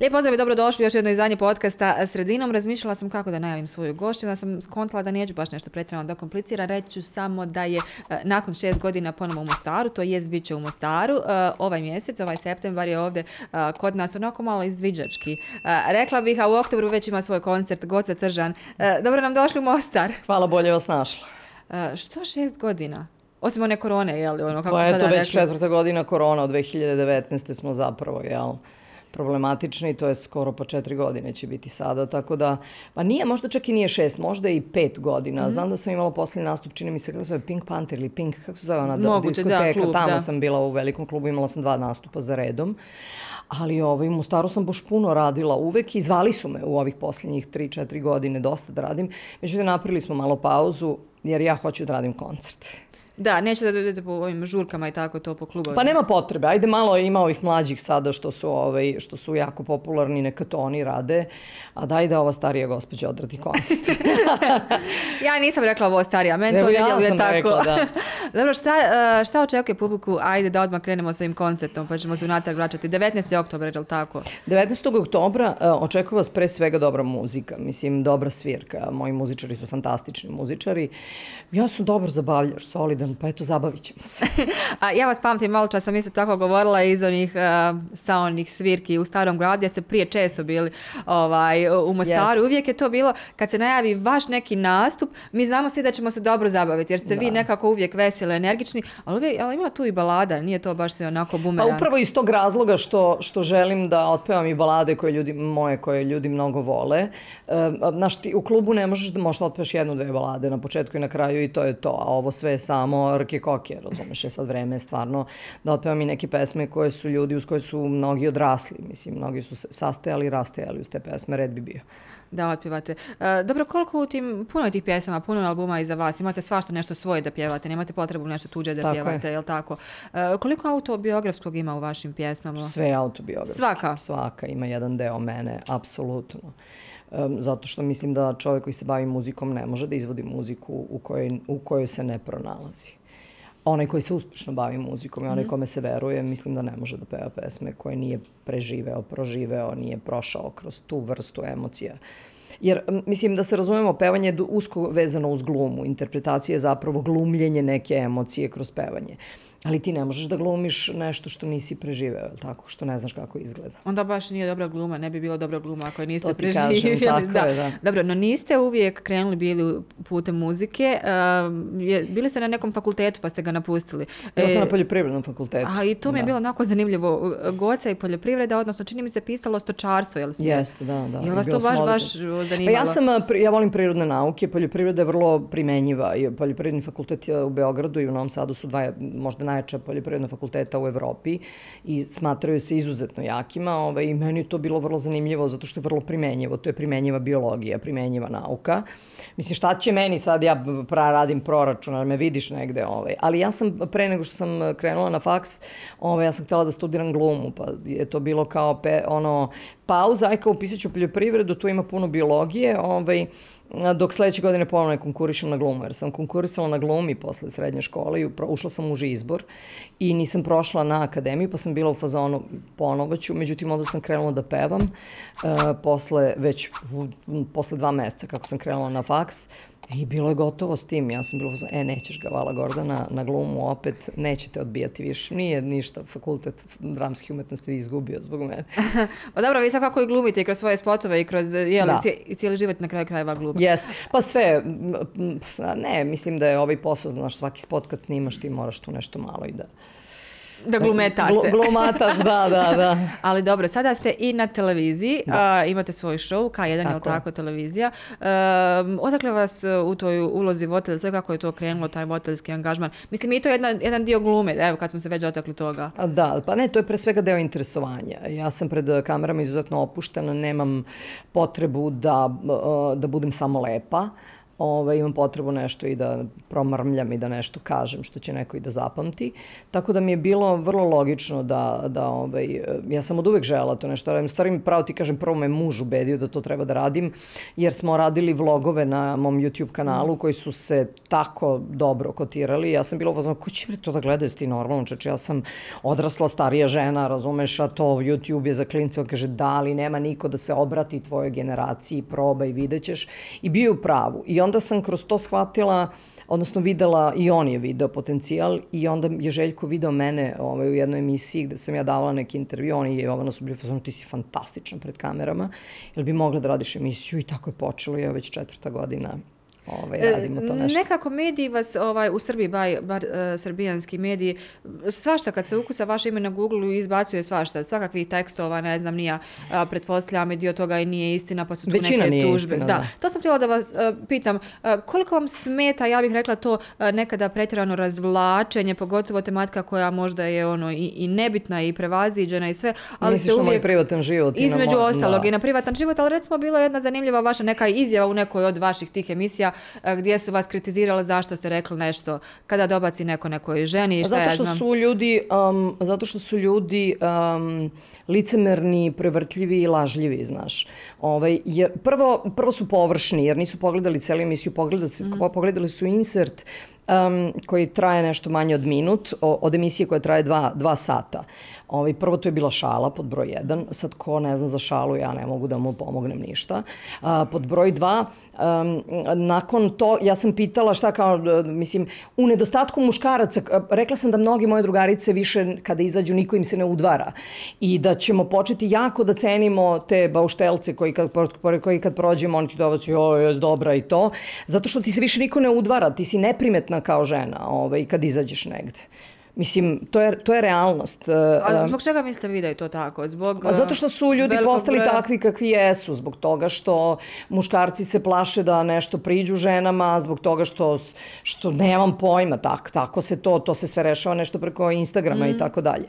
Lijep pozdrav i dobrodošli u još jedno izdanje podcasta Sredinom. Razmišljala sam kako da najavim svoju gošću, da sam skontala da neću baš nešto pretjerano da komplicira. Reći ću samo da je e, nakon šest godina ponovo u Mostaru, to jest bit će u Mostaru. E, ovaj mjesec, ovaj septembar je ovdje e, kod nas onako malo izviđački. Rekla bih, a u oktobru već ima svoj koncert Goca Tržan. Dobro nam došli u Mostar. Hvala, bolje vas našla. Što šest godina? Osim one korone, jel? Ono, kako pa eto, već četvrta godina korona, od 2019. smo zapravo, jel? Problematični, to je skoro pa četiri godine će biti sada, tako da, pa nije, možda čak i nije šest, možda i pet godina. Mm -hmm. Znam da sam imala posljednji nastup, čini mi se kako se zove Pink Panther ili Pink, kako se zove ona Moguće, diskoteka, da, klub, tamo da. sam bila u velikom klubu, imala sam dva nastupa za redom. Ali ovaj, u Staru sam baš puno radila uvek i zvali su me u ovih posljednjih 3-4 godine dosta da radim. Međutim, napravili smo malo pauzu jer ja hoću da radim koncerte. Da, neće da dođete po ovim žurkama i tako to po klubovima. Pa nema potrebe. Ajde malo ima ovih mlađih sada što su ovaj što su jako popularni, neka to oni rade. A daj da ova starija gospođa odradi koncert. ja nisam rekla ovo starija, meni to ne djeluje ja tako. Rekla, da. Dobro, šta, e, šta očekuje publiku? Ajde da odmah krenemo sa ovim koncertom, pa ćemo se unatrag vraćati. 19. oktober, je li tako? 19. oktobra očekuje vas pre svega dobra muzika. Mislim, dobra svirka. Moji muzičari su fantastični muzičari. Ja sam dobar zabavljač, solidan, pa eto, zabavit ćemo se. A ja vas pamtim, malo čas sam isto tako govorila iz onih uh, sa onih svirki u Starom gradu, gdje ste prije često bili ovaj, u Mostaru. Yes. Uvijek je to bilo, kad se najavi vaš neki nastup, mi znamo svi da ćemo se dobro zabaviti, jer ste Da. vi nekako uvijek veseli, energični, ali, uvijek, ali ima tu i balada, nije to baš sve onako Pa bumerang. upravo iz tog razloga što, što želim da otpevam i balade koje ljudi, moje koje ljudi mnogo vole. Znaš, ti u klubu ne možeš da možeš da otpeš jednu, dve balade na početku i na kraju i to je to. A ovo sve je samo rke koke, razumeš, je sad vreme je stvarno da otpevam i neke pesme koje su ljudi uz koje su mnogi odrasli. Mislim, mnogi su sastajali i rastajali uz te pesme, red bi bio. Da, otpivate. E, dobro, koliko u tim, puno je tih pjesama, puno je albuma iza vas, imate svašta nešto svoje da pjevate, nemate potrebu nešto tuđe da Tako je. pjevate, jel tako? E, koliko autobiografskog ima u vašim pjesmama? Sve je autobiografski. Svaka? Svaka ima jedan deo mene, apsolutno. Um, zato što mislim da čovjek koji se bavi muzikom ne može da izvodi muziku u kojoj, u kojoj se ne pronalazi. Onaj koji se uspješno bavi muzikom i onaj kome se veruje, mislim da ne može da peva pesme koje nije preživeo, proživeo, nije prošao kroz tu vrstu emocija. Jer, mislim, da se razumemo, pevanje je usko vezano uz glumu. Interpretacija je zapravo glumljenje neke emocije kroz pevanje. Ali ti ne možeš da glumiš nešto što nisi preživeo, tako, što ne znaš kako izgleda. Onda baš nije dobra gluma, ne bi bilo dobra gluma ako je niste To ti kažem, preživjeli. tako je, da. Dobro, no niste uvijek krenuli bili putem muzike, um, je, bili ste na nekom fakultetu pa ste ga napustili. Ja sam E, na poljoprivrednom fakultetu. A i to mi je Da. bilo onako zanimljivo. Goca i poljoprivreda, odnosno čini mi se pisalo stočarstvo, jel smije? Jeste, da, da. Jel vas bila to baš, baš Pa zanimalo? ja sam, pri- ja volim prirodne nauke, poljoprivreda je vrlo primenjiva i poljoprivredni fakultet u Beogradu i u Novom Sadu su dva možda najjača poljoprivredna fakulteta u Evropi i smatraju se izuzetno jakima ovaj, i meni to bilo vrlo zanimljivo zato što je vrlo primenjivo, to je primenjiva biologija, primenjiva nauka. Mislim, šta će meni sad, ja pra, radim proračun, ali me vidiš negde, ovaj. ali ja sam, pre nego što sam krenula na faks, ovaj, ja sam htjela da studiram glumu, pa je to bilo kao pe, ono, pauza, aj kao upisat ću poljoprivredu, tu ima puno biologije, ovaj, dok sledeće godine ponovno ne konkurišem na glumu, jer sam konkurisala na glumi posle srednje škole i ušla sam u uži izbor i nisam prošla na akademiju, pa sam bila u fazonu ponovo ću, međutim onda sam krenula da pevam, uh, posle već u- posle dva meseca kako sam krenula na faks, I bilo je gotovo s tim. Ja sam bila, fazonu, e, nećeš ga, vala Gordana, na glumu opet, nećete odbijati više. Nije ništa, fakultet dramskih umetnosti izgubio zbog mene. Pa dobro, vi svakako i glumite i kroz svoje spotove i kroz jel, Da. cije- i cijeli život na kraju krajeva glumite. Jest. Pa sve, ne, mislim da je ovaj posao, znaš, svaki spot kad snimaš ti moraš tu nešto malo i da... Da glumeta Glu- se. Glumataš, da, da, da. Ali dobro, sada ste i na televiziji, a, imate svoj show, K1 je li Tako je. tako televizija. Um, odakle vas uh, u toj ulozi voditelja, sve kako je to krenulo, taj voditeljski angažman? Mislim, i to je jedna, jedan dio glume, evo kad smo se već dotakli toga. Da, pa ne, to je pre svega deo interesovanja. Ja sam pred kamerama izuzetno opuštena, nemam potrebu da, eh, da budem samo lepa. Ovaj, imam potrebu nešto i da promrmljam i da nešto kažem što će neko i da zapamti. Tako da mi je bilo vrlo logično da, da ovaj, ja sam od uvek žela to nešto radim. Stvari pravo ti kažem, prvo me muž ubedio da to treba da radim, jer smo radili vlogove na mom YouTube kanalu koji su se tako dobro kotirali. Ja sam bila uvazno, ko će mi to da gleda, ti normalno, čeče, ja sam odrasla starija žena, razumeš, a to YouTube je za klince, on kaže da, ali nema niko da se obrati tvojoj generaciji, probaj, vidjet ćeš. I bio u pravu. I onda sam kroz to shvatila odnosno videla i on je video potencijal i onda je Željko video mene ovaj, u jednoj emisiji gde sam ja davala neki intervju, oni i Jovana su bili fazonu, ti si fantastična pred kamerama, jel bi mogla da radiš emisiju? I tako je počelo, je već četvrta godina ovaj, radimo to nešto. Nekako mediji vas, ovaj, u Srbiji, bar, bar uh, srbijanski mediji, svašta kad se ukuca vaše ime na Google izbacuje svašta, svakakvih tekstova, ne znam, nija, uh, pretpostavljam i dio toga i nije istina, pa su tu Većina neke nije tužbe. Istina, da. da. To sam htjela da vas uh, pitam, uh, koliko vam smeta, ja bih rekla to, uh, nekada pretjerano razvlačenje, pogotovo tematika koja možda je ono i, i nebitna i prevaziđena i sve, ali Misliš se uvijek... privatan život? i na Između moj- ostalog da. i na privatan život, ali recimo bila je jedna zanimljiva vaša neka izjava u nekoj od vaših tih emisija e, gdje su vas kritizirale zašto ste rekli nešto kada dobaci neko nekoj ženi i šta Zato ja što znam. su ljudi, um, zato što su ljudi um, licemerni, prevrtljivi i lažljivi, znaš. Ovaj, jer prvo, prvo su površni, jer nisu pogledali celu emisiju, pogledali, su, Mhm. pogledali su insert um, koji traje nešto manje od minut, od emisije koja traje dva, dva sata. Ovaj, prvo to je bila šala pod broj 1, sad ko ne zna za šalu, ja ne mogu da mu pomognem ništa. A, pod broj 2, um, nakon to, ja sam pitala šta kao, e, mislim, u nedostatku muškaraca, rekla sam da mnogi moje drugarice više kada izađu niko im se ne udvara i da ćemo početi jako da cenimo te bauštelce koji kad, koji kad prođemo oni ti dobacu, joj, jes dobra i to, zato što ti se više niko ne udvara, ti si neprimetna kao žena ovaj, kad izađeš negde. Mislim, to je, to je realnost. A E, zbog čega mislite vi da je to tako? Zbog a zato što su e, ljudi postali broja- takvi kakvi jesu, zbog toga što muškarci se plaše da nešto priđu ženama, zbog toga što, što nemam pojma, tak, tako se to, to se sve rešava nešto preko Instagrama Mm. i tako dalje.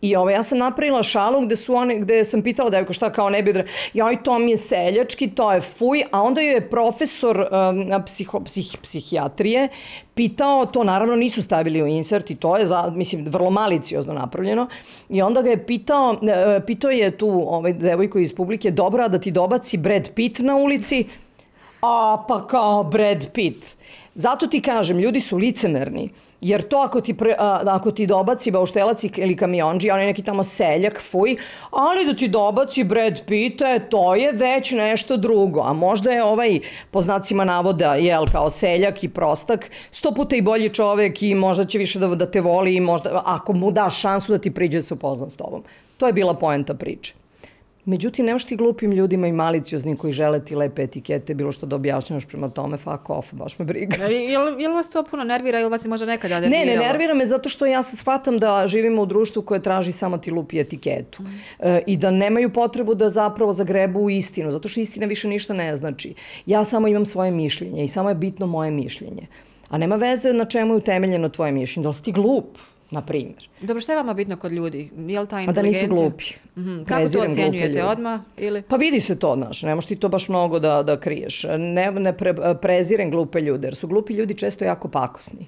I ovaj, ja sam napravila šalu gde, su one, gde sam pitala devojku šta kao ne bi, odre- joj to mi je seljački, to je fuj, a onda joj je profesor um, psiho, psih, psihijatrije pitao, to naravno nisu stavili u insert i to je, za, mislim, vrlo maliciozno napravljeno. I onda ga je pitao, e, pitao je tu ovaj, devojku iz publike, dobro, a da ti dobaci Brad Pitt na ulici? A, pa kao Brad Pitt. Zato ti kažem, ljudi su licemerni. Jer to ako ti, pre, a, ako ti dobaci bauštelac ili kamionđi, on je neki tamo seljak, fuj, ali da ti dobaci Brad Pitt, e, to je već nešto drugo. A možda je ovaj, po znacima navoda, jel, kao seljak i prostak, sto puta i bolji čovek i možda će više da, da te voli i možda, ako mu daš šansu da ti priđe da se upozna s tobom. To je bila poenta priče. Međutim, nemaš ti glupim ljudima i malicioznim koji žele ti lepe etikete, bilo što da objašnjavaš prema tome, fuck off, baš me briga. E, Jel, jel vas to puno nervira ili vas je možda nekada Ne, nerviralo? ne nervira me zato što ja se shvatam da živimo u društvu koje traži samo ti lupi etiketu e, i da nemaju potrebu da zapravo zagrebu istinu, zato što istina više ništa ne znači. Ja samo imam svoje mišljenje i samo je bitno moje mišljenje. A nema veze na čemu je utemeljeno tvoje mišljenje, da li si ti glup, na primjer. Dobro, šta je vama bitno kod ljudi? Je li ta A da inteligencija? nisu glupi. Mhm. Kako to Preziram glupe ocjenjujete odmah? Ili? Pa vidi se to, znaš, ne možeš ti to baš mnogo da, da kriješ. Ne, ne pre, prezirem glupe ljude, jer su glupi ljudi često jako pakosni.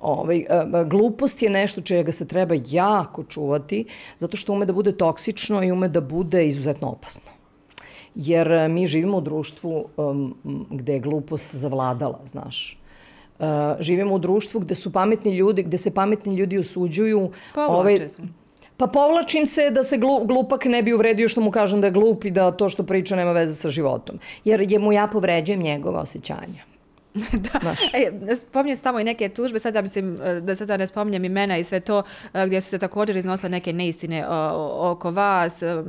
Ovaj, e, glupost je nešto čega se treba jako čuvati, zato što ume da bude toksično i ume da bude izuzetno opasno. Jer e, mi živimo u društvu um, gde je glupost zavladala, znaš. Uh, živimo u društvu gde su pametni ljudi, gde se pametni ljudi osuđuju. Povlače se. Pa povlačim se da se glu, glupak ne bi uvredio što mu kažem da je glup i da to što priča nema veze sa životom. Jer je mu ja povređujem njegova osjećanja. da. E, spominju se tamo i neke tužbe, sada mislim e, da sada ne spominjem imena i sve to, e, gdje su se također iznosile neke neistine o, o- oko vas. e,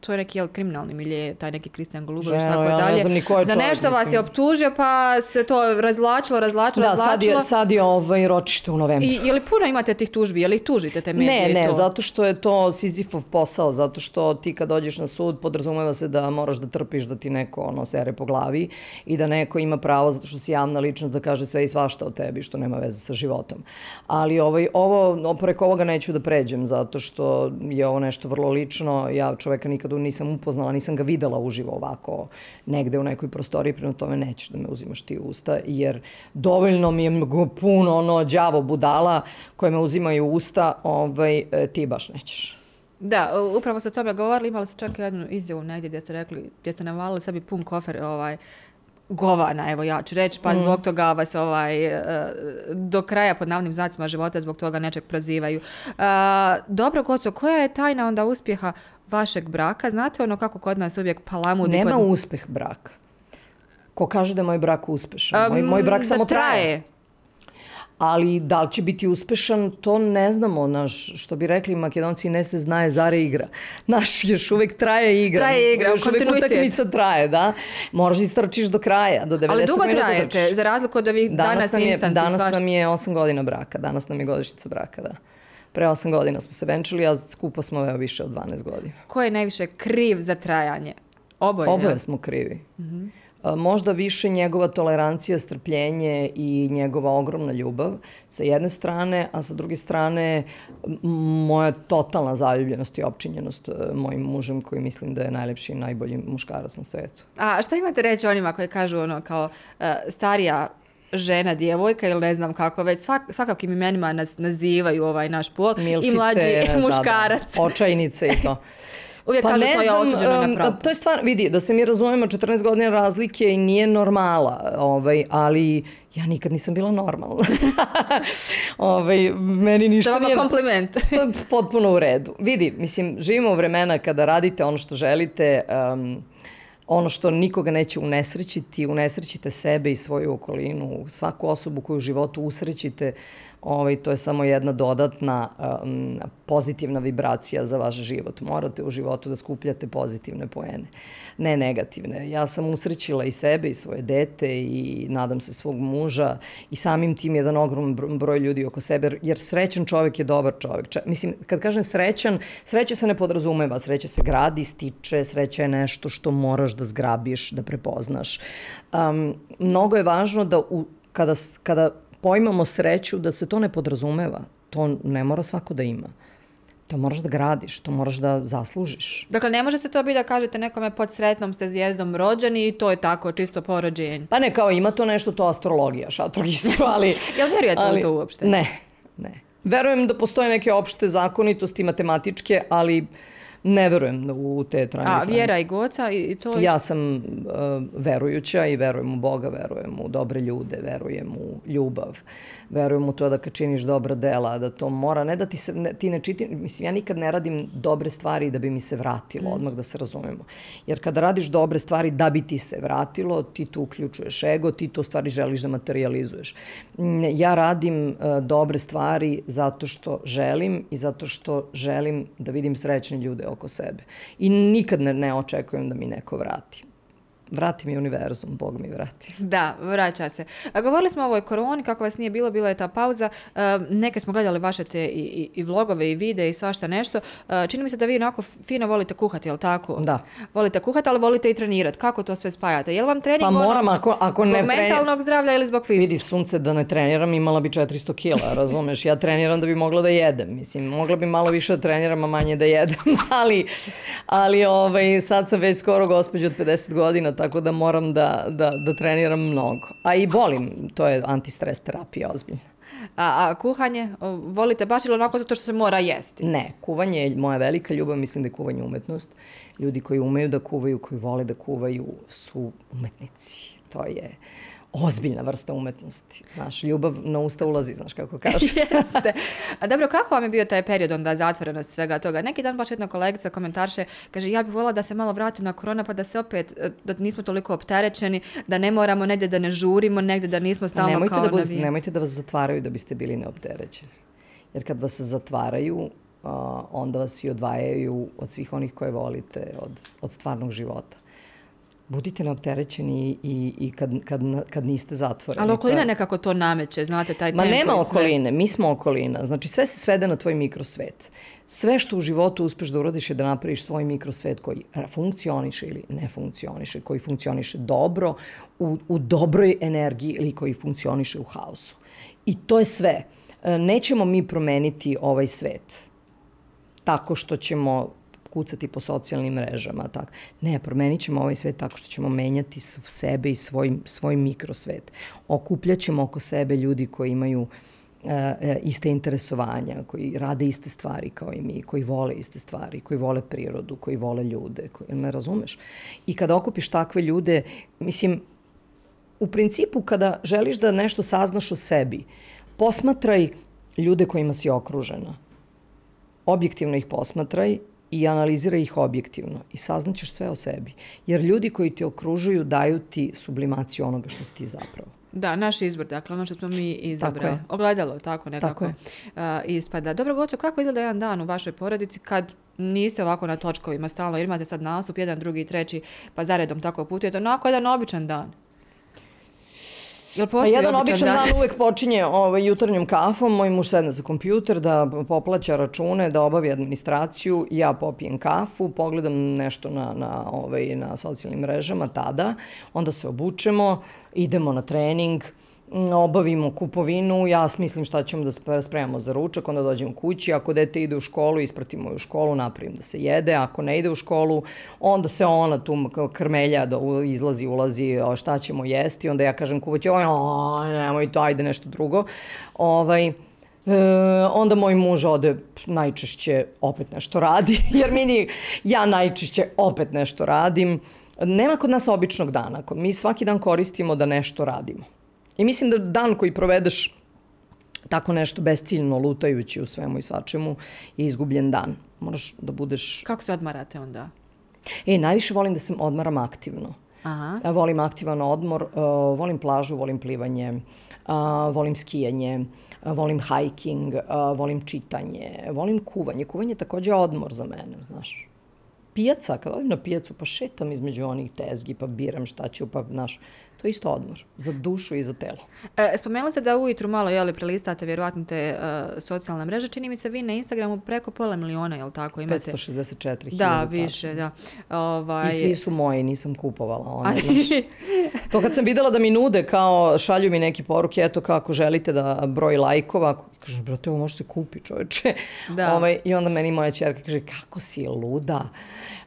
To je neki jel, kriminalni milje, taj neki Kristijan Golubović, tako ja ne dalje. znam ni ko je Za čovjek, nešto vas je mislim. optužio, pa se to razlačilo, razlačilo, Da, sad razlačilo. je, sad je ovaj ročište u novembru. I je li puno imate tih tužbi? Je li tužite te medije? Ne, ne, to? zato što je to Sizifov posao, zato što ti kad dođeš na sud podrazumeva se da moraš da trpiš da ti neko ono sere po glavi i da neko ima pravo zato što si javna javna ličnost da kaže sve i svašta o tebi što nema veze sa životom. Ali ovaj, ovo, preko ovoga neću da pređem zato što je ovo nešto vrlo lično. Ja čoveka nikada nisam upoznala, nisam ga videla uživo ovako negde u nekoj prostoriji, prema tome nećeš da me uzimaš ti usta, jer dovoljno mi je puno ono đavo budala koje me uzimaju usta, ovaj, e, ti baš nećeš. Da, upravo ste o tome govorili, imali ste čak jednu izjavu negdje gdje ste rekli, gdje ste navalili sebi pun kofer ovaj, govana, evo ja ću reći, pa mm. zbog toga vas ovaj, e, do kraja pod navnim znacima života zbog toga nečeg prozivaju. Dobro, Goco, koja je tajna onda uspjeha vašeg braka? Znate ono kako kod nas uvijek palamudi... Nema kod... uspjeh braka. Ko kaže da je moj brak uspešan? Moj, moj brak samo traje. traje ali da li će biti uspešan, to ne znamo. Naš, što bi rekli makedonci, ne se znaje zare igra. Naš još uvek traje igra. Traje igra, još uvek utakmica traje, da. Moraš da istrčiš do kraja, do 90 Ali dugo trajete, za razliku od ovih danas, danas nam je, Danas nam je 8 godina braka, danas nam je godišnjica braka, da. Pre 8 godina smo se venčili, a skupo smo evo više od 12 godina. Ko je najviše kriv za trajanje? Oboje, Oboje smo krivi. Mm -hmm možda više njegova tolerancija, strpljenje i njegova ogromna ljubav sa jedne strane, a sa druge strane moja totalna zaljubljenost i opčinjenost e, mojim mužem koji mislim da je najlepši i najbolji muškarac na svetu. A šta imate reći onima koji kažu ono kao uh, starija žena, djevojka ili ne znam kako već, svak, svakakim imenima nas nazivaju ovaj naš pol Milfice, i mlađi muškarac. Da, da, očajnice i to. Uvijek pa kažu to je osuđeno na pravdu. To je stvar, vidi, da se mi razumemo, 14 godina razlike i nije normala, ovaj, ali ja nikad nisam bila normalna. ovaj, meni ništa to nije... kompliment. to je potpuno u redu. Vidi, mislim, živimo u vremena kada radite ono što želite, um, ono što nikoga neće unesrećiti, unesrećite sebe i svoju okolinu, svaku osobu koju u životu usrećite, ovaj, to je samo jedna dodatna um, pozitivna vibracija za vaš život. Morate u životu da skupljate pozitivne poene, ne negativne. Ja sam usrećila i sebe i svoje dete i nadam se svog muža i samim tim jedan ogroman broj ljudi oko sebe, jer srećan čovek je dobar čovek. Ča, mislim, kad kažem srećan, sreća se ne podrazumeva, sreća se gradi, stiče, sreća je nešto što moraš da zgrabiš, da prepoznaš. Um, mnogo je važno da u, kada, kada pojmamo sreću da se to ne podrazumeva. To ne mora svako da ima. To moraš da gradiš, to moraš da zaslužiš. Dakle, ne može se to biti da kažete nekome pod sretnom ste zvijezdom rođeni i to je tako, čisto po rođenju. Pa ne, kao ima to nešto, to astrologija, šatrogistu, ali... Jel vjerujete ali, u to uopšte? Ne, ne. Verujem da postoje neke opšte zakonitosti matematičke, ali Ne verujem u te tranje. A vjera i goca i to? Ja sam uh, verujuća i verujem u Boga, verujem u dobre ljude, verujem u ljubav, verujem u to da kad činiš dobra dela, da to mora, ne da ti se, ne, ti ne čiti, mislim, ja nikad ne radim dobre stvari da bi mi se vratilo, mm. odmah da se razumemo. Jer kada radiš dobre stvari da bi ti se vratilo, ti tu uključuješ ego, ti to stvari želiš da materializuješ. Mm, ja radim uh, dobre stvari zato što želim i zato što želim da vidim srećne ljude oko sebe. I nikad ne, ne očekujem da mi neko vrati. Vrati mi univerzum, Bog mi vrati. Da, vraća se. A govorili smo o ovoj koroni, kako vas nije bilo, bila je ta pauza. E, neke smo gledali vaše te i, i, i vlogove i vide i svašta nešto. E, čini mi se da vi onako fino volite kuhati, jel tako? Da. Volite kuhati, ali volite i trenirati. Kako to sve spajate? Je li vam trening pa moram, ono, ako, ako zbog ne mentalnog zdravlja ili zbog fizičkog? Vidi, sunce da ne treniram, imala bi 400 kila, razumeš? Ja treniram da bi mogla da jedem. Mislim, mogla bi malo više da treniram, a manje da jedem. ali, ali ovaj, sad sam već skoro gospođa od 50 godina, tako da moram da, da, da treniram mnogo. A i volim, to je antistres terapija ozbiljna. A, a kuhanje, volite baš ili onako zato što se mora jesti? Ne, kuvanje je moja velika ljubav, mislim da je kuvanje umetnost. Ljudi koji umeju da kuvaju, koji vole da kuvaju su umetnici. To je ozbiljna vrsta umetnosti. Znaš, ljubav na usta ulazi, znaš kako kaže. Jeste. A dobro, kako vam je bio taj period onda zatvorenost svega toga? Neki dan baš jedna kolegica komentarše, kaže, ja bih volila da se malo vrati na korona, pa da se opet, e, da nismo toliko opterećeni, da ne moramo negde da ne žurimo, negde da nismo stalno nemojte kao da bud, Nemojte da vas zatvaraju da biste bili neopterećeni. Jer kad vas zatvaraju, onda vas i odvajaju od svih onih koje volite, od, od stvarnog života budite neopterećeni i, i kad, kad, kad niste zatvoreni. Ali okolina to je... nekako to nameće, znate, taj Ma tempo nema i sve. okoline, mi smo okolina. Znači sve se svede na tvoj mikrosvet. Sve što u životu uspeš da uradiš je da napraviš svoj mikrosvet koji funkcioniše ili ne funkcioniše, koji funkcioniše dobro, u, u dobroj energiji ili koji funkcioniše u haosu. I to je sve. E, Nećemo mi promeniti ovaj svet tako što ćemo kucati po socijalnim mrežama. Tak. Ne, promenit ćemo ovaj svet tako što ćemo menjati sebe i svoj, svoj mikrosvet. Okupljaćemo oko sebe ljudi koji imaju e, iste interesovanja, koji rade iste stvari kao i mi, koji vole iste stvari, koji vole prirodu, koji vole ljude, koji, me razumeš? I kada okupiš takve ljude, mislim, u principu kada želiš da nešto saznaš o sebi, posmatraj ljude kojima si okružena. Objektivno ih posmatraj i analiziraj ih objektivno i saznaćeš sve o sebi. Jer ljudi koji te okružuju daju ti sublimaciju onoga što si ti zapravo. Da, naš izbor, dakle ono što smo mi izabrali. Tako je. Ogledalo, tako nekako tako je. Uh, ispada. Dobro, Goco, kako izgleda jedan dan u vašoj porodici kad niste ovako na točkovima stalno, jer imate sad nastup, jedan, drugi, treći, pa zaredom tako putujete, onako jedan običan dan. Jel pa jedan običan dan? dan uvek počinje ovaj, jutarnjom kafom, moj muž sedne za kompjuter da poplaća račune, da obavi administraciju, ja popijem kafu, pogledam nešto na, na, ovaj, na socijalnim mrežama tada, onda se obučemo, idemo na trening, obavimo kupovinu, ja smislim šta ćemo da spremamo za ručak, onda dođemo kući, ako dete ide u školu, ispratimo je u školu, napravim da se jede, ako ne ide u školu, onda se ona tu krmelja da izlazi, ulazi, šta ćemo jesti, onda ja kažem kuvaći, oj, nemoj to, ajde nešto drugo. Ovaj, e, onda moj muž ode najčešće opet nešto radi, jer mini, ja najčešće opet nešto radim. Nema kod nas običnog dana, mi svaki dan koristimo da nešto radimo. I mislim da dan koji provedeš tako nešto besciljno lutajući u svemu i svačemu je izgubljen dan. Moraš da budeš... Kako se odmarate onda? E, najviše volim da se odmaram aktivno. Aha. Ja volim aktivan odmor, uh, volim plažu, volim plivanje, uh, volim skijanje, uh, volim hiking, uh, volim čitanje, volim kuvanje. Kuvanje je takođe odmor za mene, znaš. Pijaca, kad odem na pijacu, pa šetam između onih tezgi, pa biram šta ću, pa, znaš, To je isto odmor, za dušu i za telo. E, spomenuli se da ujutru malo jeli, prelistate vjerovatno te uh, socijalne mreže. Čini mi se vi na Instagramu preko pola miliona, je li tako? Imate... 564 Da, više, da. Ovaj... I svi su moji, nisam kupovala one. Znaš. to kad sam videla da mi nude, kao šalju mi neke poruke, eto kako želite da broj lajkova, kažem, brate, ovo može se kupi čoveče. Da. Ovaj, I onda meni moja čerka kaže, kako si luda?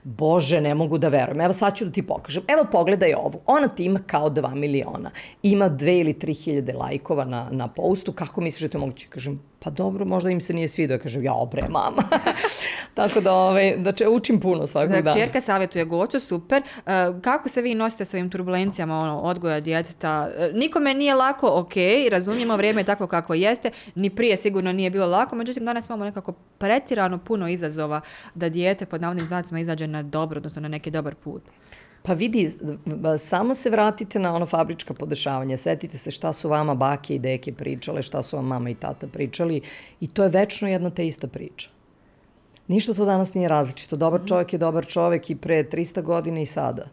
Bože, ne mogu da verujem. Evo sad ću da ti pokažem. Evo pogledaj ovu. Ona ti ima kao 2 miliona. Ima 2 ili 3 hiljade lajkova na, na postu. Kako misliš da to moguće? Kažem, pa dobro, možda im se nije svidio. Kažem, ja obre, mama. Tako da, ovaj, da če, učim puno svakog dana. Čerka savjetuje Gocu, super. Uh, kako se vi nosite sa ovim turbulencijama ono, odgoja djeteta? Uh, nikome nije lako, ok, razumijemo, vrijeme je takvo kako jeste. Ni prije sigurno nije bilo lako, međutim danas imamo nekako pretirano puno izazova da dijete pod navodnim znacima izađe na dobro, odnosno na neki dobar put. Pa vidi, samo se vratite na ono fabrička podešavanja, setite se šta su vama bake i deke pričale, šta su vam mama i tata pričali i to je večno jedna te ista priča. Ništa to danas nije različito. Dobar mhm. čovjek je dobar čovjek i pre 300 godina i sada.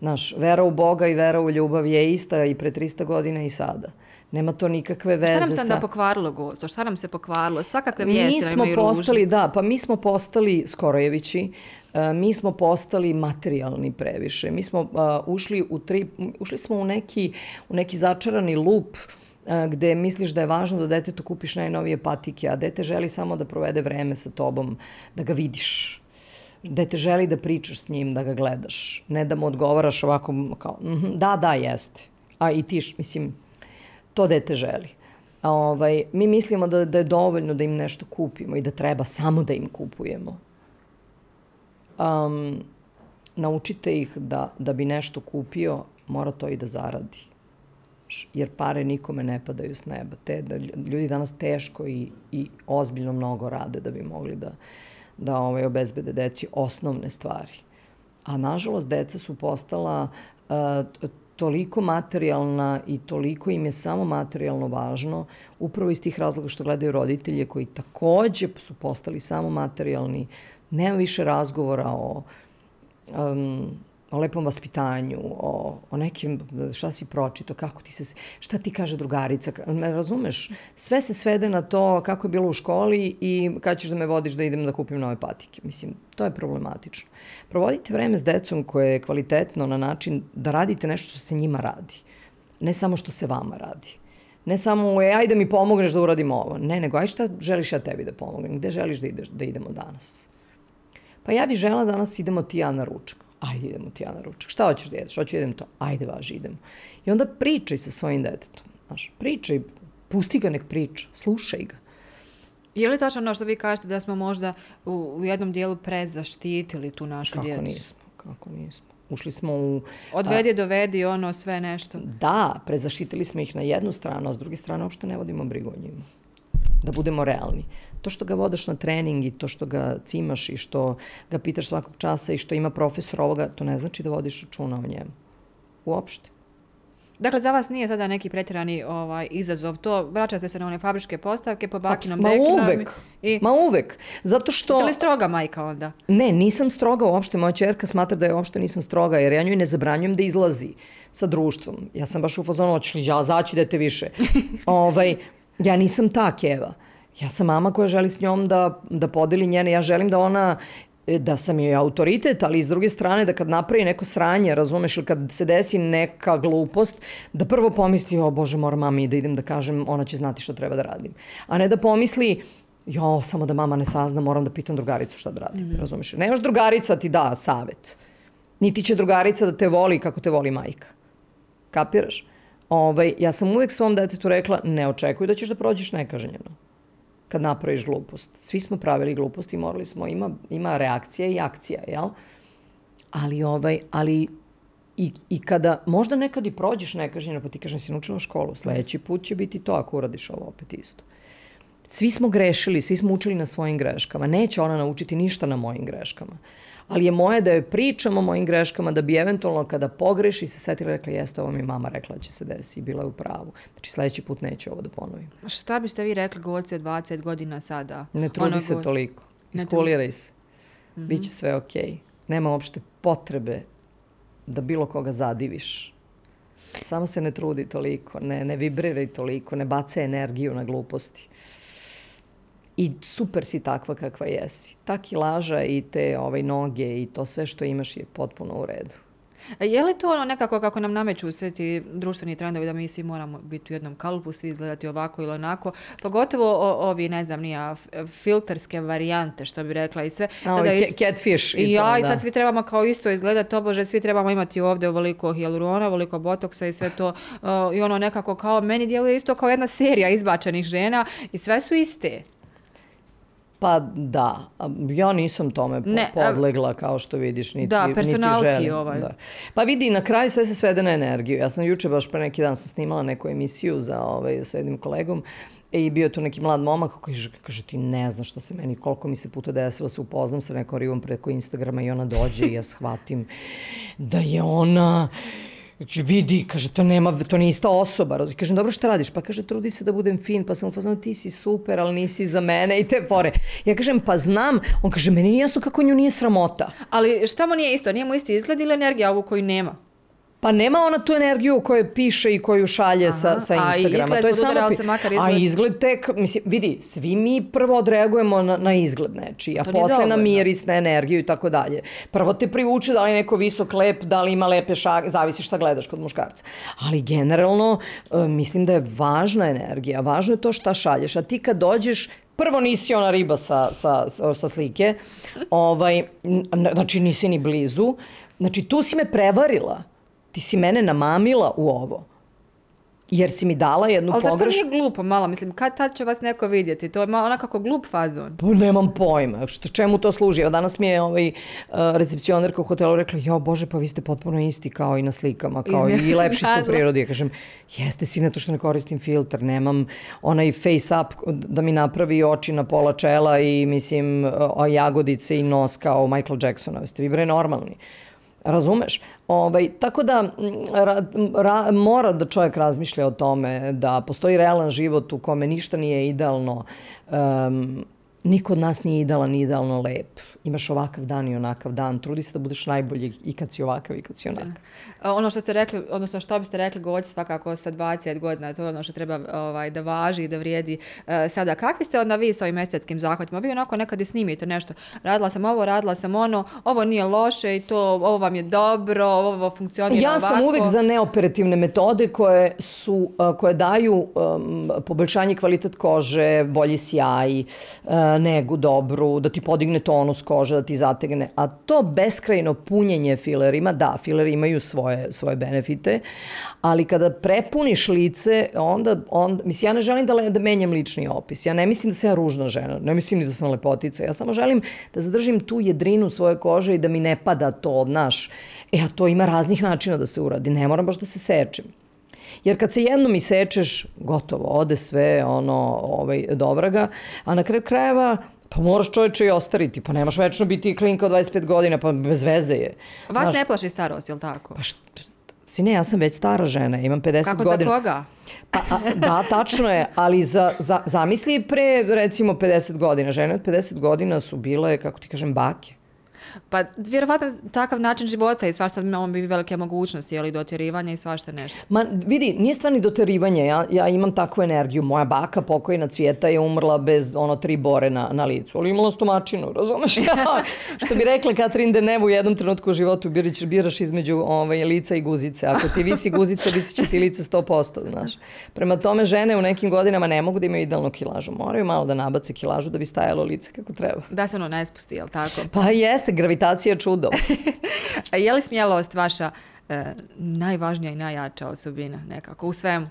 Naš, vera u Boga i vera u ljubav je ista i pre 300 godina i sada. Nema to nikakve veze sa... Šta nam se onda sa... pokvarilo, Gozo? Šta nam se pokvarilo? Svakakve vijesti mi smo postali, ružne. Da, pa mi smo postali Skorojevići, uh, mi smo postali materijalni previše. Mi smo uh, ušli, u tri, ušli smo u neki, u neki začarani lup uh, gde misliš da je važno da detetu kupiš najnovije patike, a dete želi samo da provede vreme sa tobom, da ga vidiš dete želi da pričaš s njim, da ga gledaš, ne da mu odgovaraš ovako kao, mm -hmm, da, da, jeste. A i ti, mislim, to dete želi. Ovaj, mi mislimo da, da je dovoljno da im nešto kupimo i da treba samo da im kupujemo. Um, naučite ih da, da bi nešto kupio, mora to i da zaradi. Jer pare nikome ne padaju s neba. Te, da, ljudi danas teško i, i ozbiljno mnogo rade da bi mogli da, da ovaj, obezbede deci osnovne stvari. A nažalost, deca su postala uh, toliko materijalna i toliko im je samo materijalno važno, upravo iz tih razloga što gledaju roditelje koji takođe su postali samo materijalni, nema više razgovora o um, o lepom vaspitanju, o, o nekim, šta si pročito, kako ti se, šta ti kaže drugarica, me razumeš? Sve se svede na to kako je bilo u školi i kad ćeš da me vodiš da idem da kupim nove patike. Mislim, to je problematično. Provodite vreme s decom koje je kvalitetno na način da radite nešto što se njima radi. Ne samo što se vama radi. Ne samo, e, ajde mi pomogneš da uradimo ovo. Ne, nego, aj šta želiš ja tebi da pomognem? Gde želiš da, ideš, da idemo danas? Pa ja bih žela da danas idemo ti ja na ručak ajde idemo ti ja na ručak. Šta hoćeš da jedeš? Hoću da jedem to. Ajde važi, idemo. I onda pričaj sa svojim detetom. Znaš, pričaj, pusti ga nek priča, slušaj ga. Je li tačno ono što vi kažete da smo možda u, u jednom dijelu prezaštitili tu našu kako djecu? Kako nismo, kako nismo. Ušli smo u... Odvedi, a, dovedi, ono, sve nešto. Da, prezaštitili smo ih na jednu stranu, a s druge strane uopšte ne vodimo brigu o njima. Da budemo realni to što ga vodaš na trening i to što ga cimaš i što ga pitaš svakog časa i što ima profesor ovoga, to ne znači da vodiš računa o njemu. Uopšte. Dakle, za vas nije sada neki pretjerani ovaj, izazov. To, vraćate se na one fabričke postavke po bakinom Ma uvek, i... ma uvek. Zato što... Jeste li stroga majka onda? Ne, nisam stroga uopšte. Moja čerka smatra da je uopšte nisam stroga, jer ja njoj ne zabranjujem da izlazi sa društvom. Ja sam baš u fazonu, hoćeš li ja zaći da te više? ovaj, ja nisam ta keva. Ja sam mama koja želi s njom da, da podeli njene, ja želim da ona e, da sam joj autoritet, ali s druge strane da kad napravi neko sranje, razumeš, ili kad se desi neka glupost, da prvo pomisli, o Bože, moram mami da idem da kažem, ona će znati šta treba da radim. A ne da pomisli, jo, samo da mama ne sazna, moram da pitam drugaricu šta da radim, mm -hmm. razumeš? Nemaš drugarica ti da savet. Niti će drugarica da te voli kako te voli majka. Kapiraš? Ovaj, ja sam uvek svom detetu rekla, ne očekuj da ćeš da prođeš nekažnjeno kad napraviš glupost. Svi smo pravili glupost i morali smo, ima, ima reakcija i akcija, jel? Ali, ovaj, ali i, i kada možda nekad i prođeš nekažnjeno, pa ti kažem si naučila školu, sledeći put će biti to ako uradiš ovo opet isto. Svi smo grešili, svi smo učili na svojim greškama. Neće ona naučiti ništa na mojim greškama ali je moje da joj pričam o mojim greškama, da bi eventualno kada pogreši se setila rekla, jeste, ovo mi mama rekla da će se desi i bila je u pravu. Znači, sledeći put neće ovo da ponovim. Šta biste vi rekli govorci od 20 godina sada? Ne trudi ono se toliko. Iskuliraj se. Mm -hmm. Biće sve okej. Okay. Nema uopšte potrebe da bilo koga zadiviš. Samo se ne trudi toliko, ne, ne vibriraj toliko, ne bace energiju na gluposti i super si takva kakva jesi. Ta kilaža i te ovaj, noge i to sve što imaš je potpuno u redu. A je li to ono nekako kako nam nameću sve ti društveni trendovi da mi svi moramo biti u jednom kalupu, svi izgledati ovako ili onako, pogotovo o, ovi, ne znam, nija, filterske varijante, što bi rekla i sve. A, Sada is... catfish. I, ja, to, i sad da. svi trebamo kao isto izgledati, tobože, svi trebamo imati ovde ovoliko hialurona, ovoliko botoksa i sve to. Uh, I ono nekako kao, meni djeluje isto kao jedna serija izbačenih žena i sve su iste. Pa da, ja nisam tome ne, podlegla kao što vidiš, niti, da, personality niti ovaj. Da. Pa vidi, na kraju sve se svede na energiju. Ja sam juče baš pre neki dan sam snimala neku emisiju za, ovaj, sa jednim kolegom i bio tu neki mlad momak koji kaže, kaže ti ne znaš šta se meni, koliko mi se puta desilo da se upoznam sa nekom rivom preko Instagrama i ona dođe i ja shvatim da je ona Znači, vidi, kaže, to nema, to nije ista osoba. Kažem, dobro, šta radiš? Pa kaže, trudi se da budem fin, pa sam u ti si super, ali nisi za mene i te fore. Ja kažem, pa znam, on kaže, meni nije jasno kako nju nije sramota. Ali šta mu nije isto? Nije mu isti izgled ili energija ovu koju nema? Pa nema ona tu energiju koju piše i koju šalje Aha, sa, sa Instagrama. A to je samo se makar izgled. A izgled tek, mislim, vidi, svi mi prvo odreagujemo na, na izgled nečiji, a to posle na miris, na energiju i tako dalje. Prvo te privuče da li neko visok lep, da li ima lepe šake, zavisi šta gledaš kod muškarca. Ali generalno, e, mislim da je važna energija, važno je to šta šalješ. A ti kad dođeš, prvo nisi ona riba sa, sa, sa slike, ovaj, znači nisi ni blizu, znači tu si me prevarila ti si mene namamila u ovo. Jer si mi dala jednu Ali pogreš... Ali to nije glupo malo, mislim, kad tad će vas neko vidjeti? To je onakako glup fazon. Pa nemam pojma, što, čemu to služi? Evo danas mi je ovaj, uh, recepcionerka u hotelu rekla, jo bože, pa vi ste potpuno isti kao i na slikama, kao Izmjer. i lepši ste u prirodi. Ja kažem, jeste si to što ne koristim filter, nemam onaj face up da mi napravi oči na pola čela i mislim, jagodice i nos kao Michael Jacksona. Jeste vi bre normalni? Razumeš? Ovaj, tako da ra, ra, mora da čovjek razmišlja o tome da postoji realan život u kome ništa nije idealno um, niko od nas nije idealan ni idealno lep. Imaš ovakav dan i onakav dan. Trudi se da budeš najbolji i kad si ovakav i kad si onakav. Ono što ste rekli, odnosno što biste rekli goći svakako sa 20 godina, to je ono što treba ovaj, da važi i da vrijedi uh, sada. Kakvi ste onda vi s ovim estetskim zahvatima? Vi onako nekad i snimite nešto. Radila sam ovo, radila sam ono, ovo nije loše i to, ovo vam je dobro, ovo funkcionira ja ovako. sam uvijek za neoperativne metode koje su, uh, koje daju um, poboljšanje kvalitet kože, bolji sjaj, uh, negu dobru, da ti podigne tonus kože, da ti zategne. A to beskrajno punjenje filerima, da, fileri imaju svoje, svoje benefite, ali kada prepuniš lice, onda, onda mislim, ja ne želim da, le, da menjam lični opis. Ja ne mislim da sam ja ružna žena, ne mislim ni da sam lepotica. Ja samo želim da zadržim tu jedrinu svoje kože i da mi ne pada to, naš. E, a to ima raznih načina da se uradi. Ne moram baš da se sečem. Jer kad se jednom isečeš, gotovo, ode sve ono, ovaj, dobraga, a na kraju krajeva Pa moraš čoveče i ostariti, pa nemaš večno biti klinka od 25 godina, pa bez veze je. Vas Znaš, ne plaši starost, je li tako? Pa šta, Sine, ja sam već stara žena, imam 50 Kako godina. Kako za koga? Pa, a, da, tačno je, ali za, za, zamisli pre, recimo, 50 godina. Žene od 50 godina su bile, kako ti kažem, bake. Pa vjerovatno takav način života i svašta on bi velike mogućnosti, jeli dotjerivanja i svašta nešto. Ma vidi, nije stvarni doterivanje, ja, ja imam takvu energiju. Moja baka pokojna cvijeta je umrla bez ono tri bore na, na licu, ali imala stomačinu, razumeš? Što bi rekla Katrin Deneuve u jednom trenutku u životu, biraš, biraš između ovaj, lica i guzice. Ako ti visi guzica, visi će ti lice 100%, znaš. Prema tome, žene u nekim godinama ne mogu da imaju idealnu kilažu. Moraju malo da nabace kilažu da bi stajalo lice kako treba. Da se ono ne spusti, jel tako? Pa jeste, gravitacija čudo. A je li smjelost vaša e, najvažnija i najjača osobina nekako u svemu?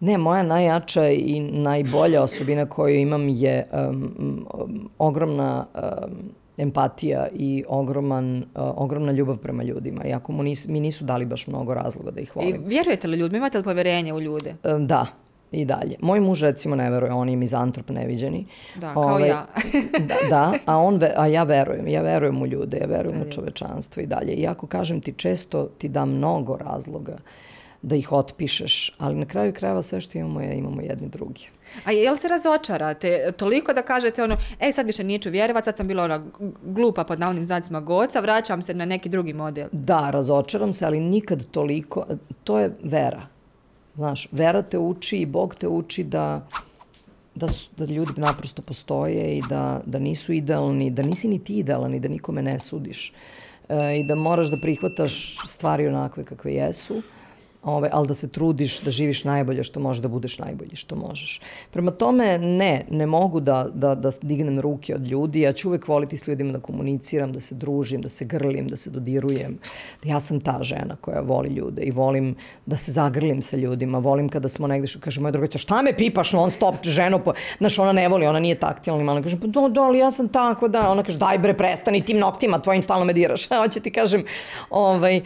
Ne, moja najjača i najbolja osobina koju imam je um, um, ogromna um, empatija i ogroman, uh, ogromna ljubav prema ljudima. Iako mu nis, mi nisu dali baš mnogo razloga da ih volim. I vjerujete li ljudima? Imate li povjerenje u ljude? Um, da, i dalje. Moj muž recimo ne veruje, on je mizantrop neviđeni. Da, kao Ove, ja. da, da, a, on ve, a ja verujem, ja verujem u ljude, ja verujem u čovečanstvo i dalje. Iako kažem ti često ti da mnogo razloga da ih otpišeš, ali na kraju krajeva sve što imamo je imamo jedni drugi. A je li se razočarate toliko da kažete ono, ej sad više nijeću vjerovat, sad sam bila ona glupa pod navnim znacima goca, vraćam se na neki drugi model? Da, razočaram se, ali nikad toliko, to je vera Znaš, vera te uči i Bog te uči da, da, su, da ljudi naprosto postoje i da, da nisu idealni, da nisi ni ti idealan i da nikome ne sudiš. E, I da moraš da prihvataš stvari onakve kakve jesu ove, ali da se trudiš da živiš najbolje što može da budeš najbolji što možeš. Prema tome, ne, ne mogu da, da, da dignem ruke od ljudi. Ja ću uvek voliti s ljudima da komuniciram, da se družim, da se grlim, da se dodirujem. Ja sam ta žena koja voli ljude i volim da se zagrlim sa ljudima. Volim kada smo negde, što kaže moja drugica, šta me pipaš non stop ženu? Po... Znaš, ona ne voli, ona nije taktilna, malo kaže, pa do, do, ali ja sam tako, da. Ona kaže, daj bre, prestani tim noktima, tvojim stalno me diraš. Hoće ti kažem, ovaj,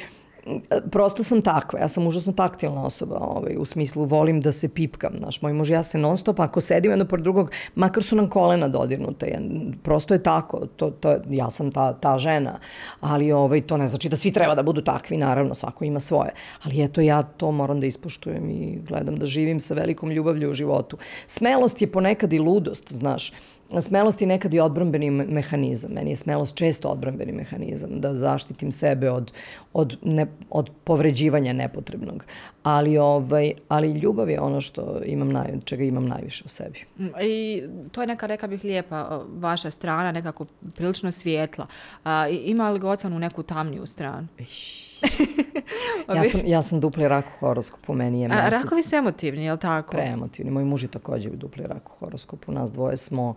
prosto sam takva, ja sam užasno taktilna osoba, ovaj, u smislu volim da se pipkam, znaš, moj muž ja se non stop, ako sedim jedno pored drugog, makar su nam kolena dodirnute, ja, prosto je tako, to, to, ja sam ta, ta žena, ali ovaj, to ne znači da svi treba da budu takvi, naravno, svako ima svoje, ali eto, ja to moram da ispoštujem i gledam da živim sa velikom ljubavlju u životu. Smelost je ponekad i ludost, znaš, Smelost je nekad i odbrambeni mehanizam. Meni je smelost često odbrambeni mehanizam, da zaštitim sebe od, od, ne, od povređivanja nepotrebnog. Ali, ovaj, ali ljubav je ono što imam naj, čega imam najviše u sebi. Mm, I to je neka, reka bih, lijepa vaša strana, nekako prilično svijetla. A, ima li Gocanu neku tamniju stranu? ja, sam, ja sam dupli rak u horoskopu, meni je mesec. A, rakovi su emotivni, je li tako? Preemotivni. Moj muž je također dupli rak u horoskopu. Nas dvoje smo...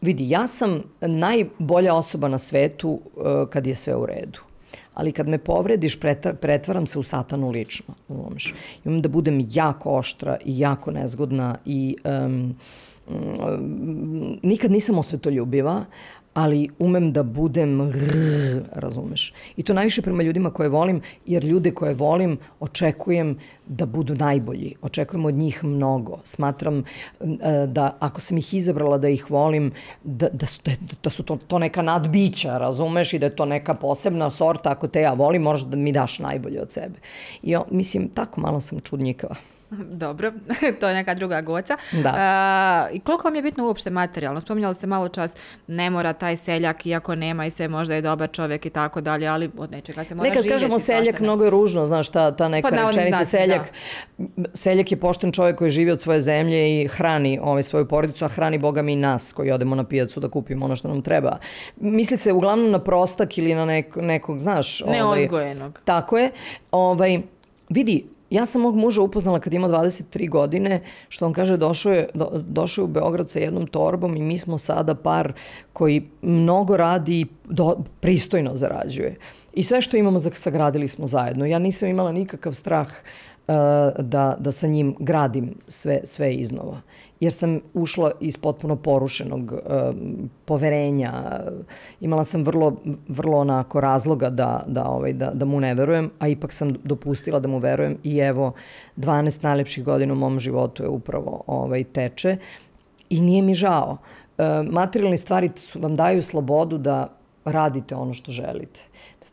Vidi, ja sam najbolja osoba na svetu uh, kad je sve u redu. Ali kad me povrediš, pretvaram se u satanu lično. Umeš. Imam da budem jako oštra i jako nezgodna i um, um, nikad nisam osvetoljubiva, ali umem da budem rrr, razumeš. I to najviše prema ljudima koje volim, jer ljude koje volim očekujem da budu najbolji. Očekujem od njih mnogo. Smatram da ako sam ih izabrala da ih volim, da, da su, da, da su to, to neka nadbića, razumeš, i da je to neka posebna sorta. Ako te ja volim, možeš da mi daš najbolje od sebe. I mislim, tako malo sam čudnjikava. Dobro, to je neka druga goca. Da. I koliko vam je bitno uopšte materijalno? Spominjali ste malo čas, ne mora taj seljak, iako nema i sve, možda je dobar čovjek i tako dalje, ali od nečega se mora Nekad živjeti. kažemo seljak, mnogo je ružno, znaš, ta, ta neka Pod navodnim rečenica znacima, seljak. Seljak je pošten čovjek koji živi od svoje zemlje i hrani ovaj, svoju porodicu, a hrani Boga mi i nas koji odemo na pijacu da kupimo ono što nam treba. Misli se uglavnom na prostak ili na nek, nekog, znaš... Ovaj, Neodgojenog. Tako je. Ovaj, vidi, ja sam mog muža upoznala kad ima 23 godine, što on kaže došao je, do, došao je u Beograd sa jednom torbom i mi smo sada par koji mnogo radi i do, pristojno zarađuje. I sve što imamo sagradili smo zajedno. Ja nisam imala nikakav strah uh, da, da sa njim gradim sve, sve iznova jer sam ušla iz potpuno porušenog uh, poverenja. Imala sam vrlo, vrlo onako razloga da, da, ovaj, da, da mu ne verujem, a ipak sam dopustila da mu verujem i evo 12 najlepših godina u mom životu je upravo ovaj, teče i nije mi žao. Uh, materijalne stvari su, vam daju slobodu da radite ono što želite.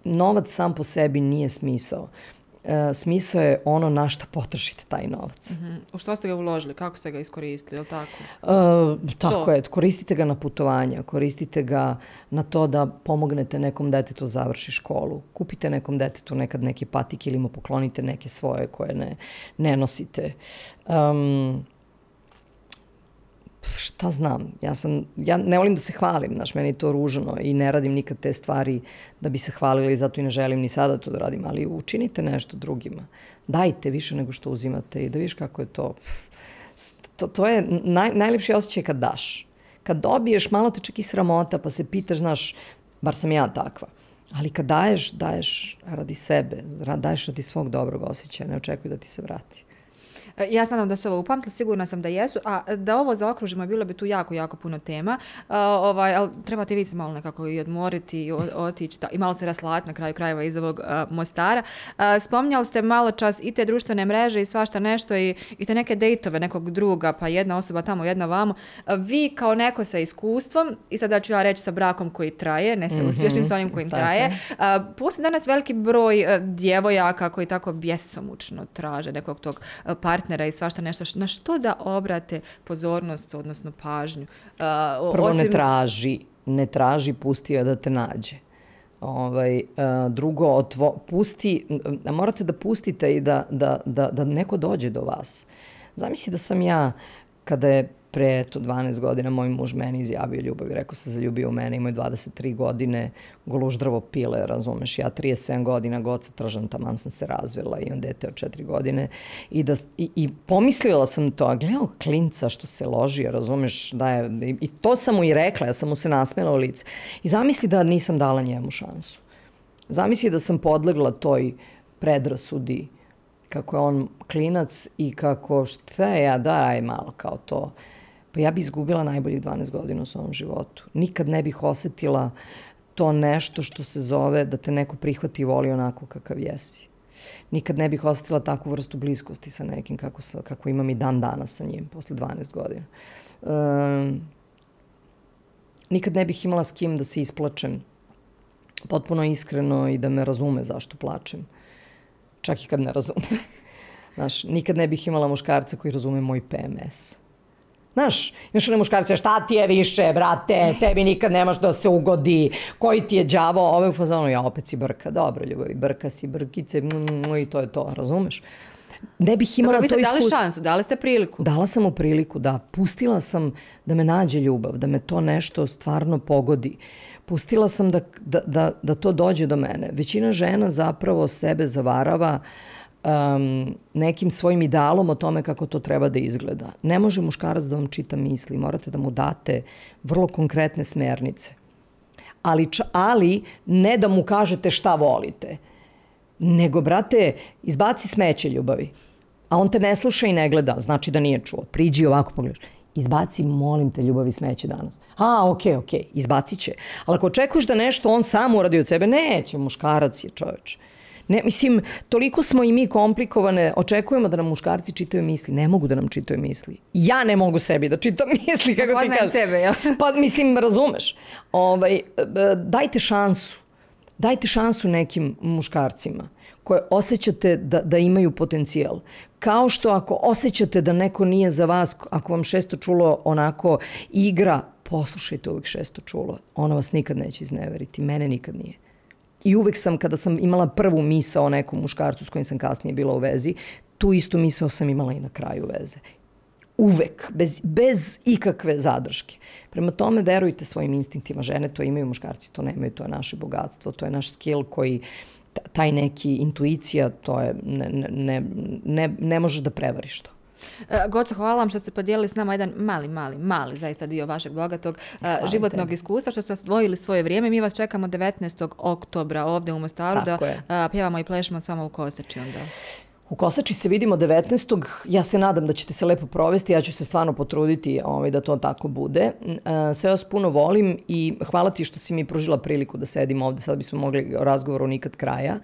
Novac sam po sebi nije smisao e, smisao je ono na šta potrošite taj novac. Mm -hmm. U što ste ga uložili? Kako ste ga iskoristili? Je li tako? E, tako to. je. Koristite ga na putovanja, koristite ga na to da pomognete nekom detetu da završi školu. Kupite nekom detetu nekad neki patik ili mu poklonite neke svoje koje ne, ne nosite. Um, šta znam, ja sam, ja ne volim da se hvalim, znaš, meni je to ružno i ne radim nikad te stvari da bi se hvalila i zato i ne želim ni sada to da radim, ali učinite nešto drugima. Dajte više nego što uzimate i da viš kako je to. To, to je naj, najlepši osjećaj kad daš. Kad dobiješ, malo te čak i sramota, pa se pitaš, znaš, bar sam ja takva. Ali kad daješ, daješ radi sebe, daješ radi svog dobrog osjećaja, ne očekuj da ti se vrati. E, ja znam da se ovo upamtili, sigurna sam da jesu, a da ovo zaokružimo, bilo bi tu jako, jako puno tema, uh, ovaj, ali trebate vi se malo nekako i odmoriti i otići i malo se raslati na kraju krajeva iz ovog uh, Mostara. Uh, spominjali ste malo čas i te društvene mreže i svašta nešto i, i te neke dejtove nekog druga, pa jedna osoba tamo, jedna vamo. Vi kao neko sa iskustvom, i sada ću ja reći sa brakom koji traje, ne sa mm -hmm. uspješnim, sa onim kojim traje, uh, postoji danas veliki broj djevojaka koji tako bjesomučno traže nekog tog partnera partnera i svašta nešto, na što da obrate pozornost, odnosno pažnju? Uh, Prvo osim... ne traži, ne traži, pusti je da te nađe. Ovaj, uh, drugo, otvo, pusti, morate da pustite i da, da, da, da neko dođe do vas. Zamisli da sam ja, kada je pre eto 12 godina moj muž meni izjavio ljubav i rekao se zaljubio u mene, imao je 23 godine, goluždravo pile, razumeš, ja 37 godina, goca tržan, taman sam se razvila, imam dete od 4 godine i, da, i, i pomislila sam to, a gledao klinca što se loži, razumeš, da je, i, to sam mu i rekla, ja sam mu se nasmela u lice. I zamisli da nisam dala njemu šansu. Zamisli da sam podlegla toj predrasudi, kako je on klinac i kako šta ja, daj malo kao to pa ja bi izgubila najboljih 12 godina u svom životu. Nikad ne bih osetila to nešto što se zove da te neko prihvati i voli onako kakav jesi. Nikad ne bih osetila takvu vrstu bliskosti sa nekim kako, sa, kako imam i dan dana sa njim posle 12 godina. Um, nikad ne bih imala s kim da se isplačem potpuno iskreno i da me razume zašto plačem. Čak i kad ne razume. Znaš, nikad ne bih imala muškarca koji razume moj PMS Znaš, imaš one muškarce, šta ti je više, brate, tebi nikad nemaš da se ugodi, koji ti je đavo, ove u fazonu, ja opet si brka, dobro ljubavi, brka si, brkice, mm, i to je to, razumeš? Ne bih imala Dobro, to iskustvo. vi ste dali šansu, dali ste priliku. Dala sam mu priliku, da. Pustila sam da me nađe ljubav, da me to nešto stvarno pogodi. Pustila sam da, da, da, da to dođe do mene. Većina žena zapravo sebe zavarava uh, um, nekim svojim idealom o tome kako to treba da izgleda. Ne može muškarac da vam čita misli, morate da mu date vrlo konkretne smernice. Ali, ali ne da mu kažete šta volite, nego, brate, izbaci smeće ljubavi. A on te ne sluša i ne gleda, znači da nije čuo. Priđi ovako pogledaš. Izbaci, molim te, ljubavi smeće danas. A, okej, okay, okej, okay, izbacit će. Ali ako očekuješ da nešto on sam uradi od sebe, neće, muškarac je čoveč. Ne, mislim, toliko smo i mi komplikovane, očekujemo da nam muškarci čitaju misli, ne mogu da nam čitaju misli. Ja ne mogu sebi da čitam misli, kako Poznajem ti kažeš. sebe, jel? Pa, mislim, razumeš. Ovaj, dajte šansu. Dajte šansu nekim muškarcima koje osjećate da, da imaju potencijal. Kao što ako osjećate da neko nije za vas, ako vam šesto čulo onako igra, poslušajte uvijek šesto čulo. Ono vas nikad neće izneveriti. Mene nikad nije. I uvek sam, kada sam imala prvu misa o nekom muškarcu s kojim sam kasnije bila u vezi, tu istu misao sam imala i na kraju veze. Uvek, bez, bez ikakve zadrške. Prema tome, verujte svojim instinktima. Žene to imaju, muškarci to nemaju, to je naše bogatstvo, to je naš skill koji taj neki intuicija, to je, ne, ne, ne, ne možeš da prevariš to. E, Goco, hvala vam što ste podijelili s nama jedan mali, mali, mali zaista dio vašeg bogatog uh, životnog tebi. iskustva, što ste osvojili svoje vrijeme. Mi vas čekamo 19. oktobra ovdje u Mostaru Tako da uh, pjevamo i plešemo s vama u Kosači onda. U Kosači se vidimo 19. Ja se nadam da ćete se lepo provesti, ja ću se stvarno potruditi ovaj, da to tako bude. Sve vas puno volim i hvala ti što si mi pružila priliku da sedim ovde, sad bismo mogli razgovoru nikad kraja.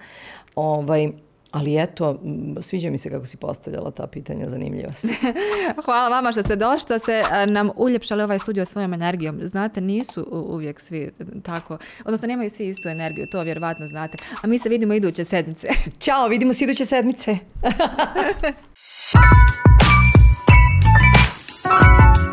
Ovaj, Ali eto, sviđa mi se kako si postavljala ta pitanja, zanimljiva si. Hvala vama što ste došli, što ste nam uljepšali ovaj studio svojom energijom. Znate, nisu uvijek svi tako, odnosno nemaju svi istu energiju, to vjerovatno znate. A mi se vidimo iduće sedmice. Ćao, vidimo se iduće sedmice.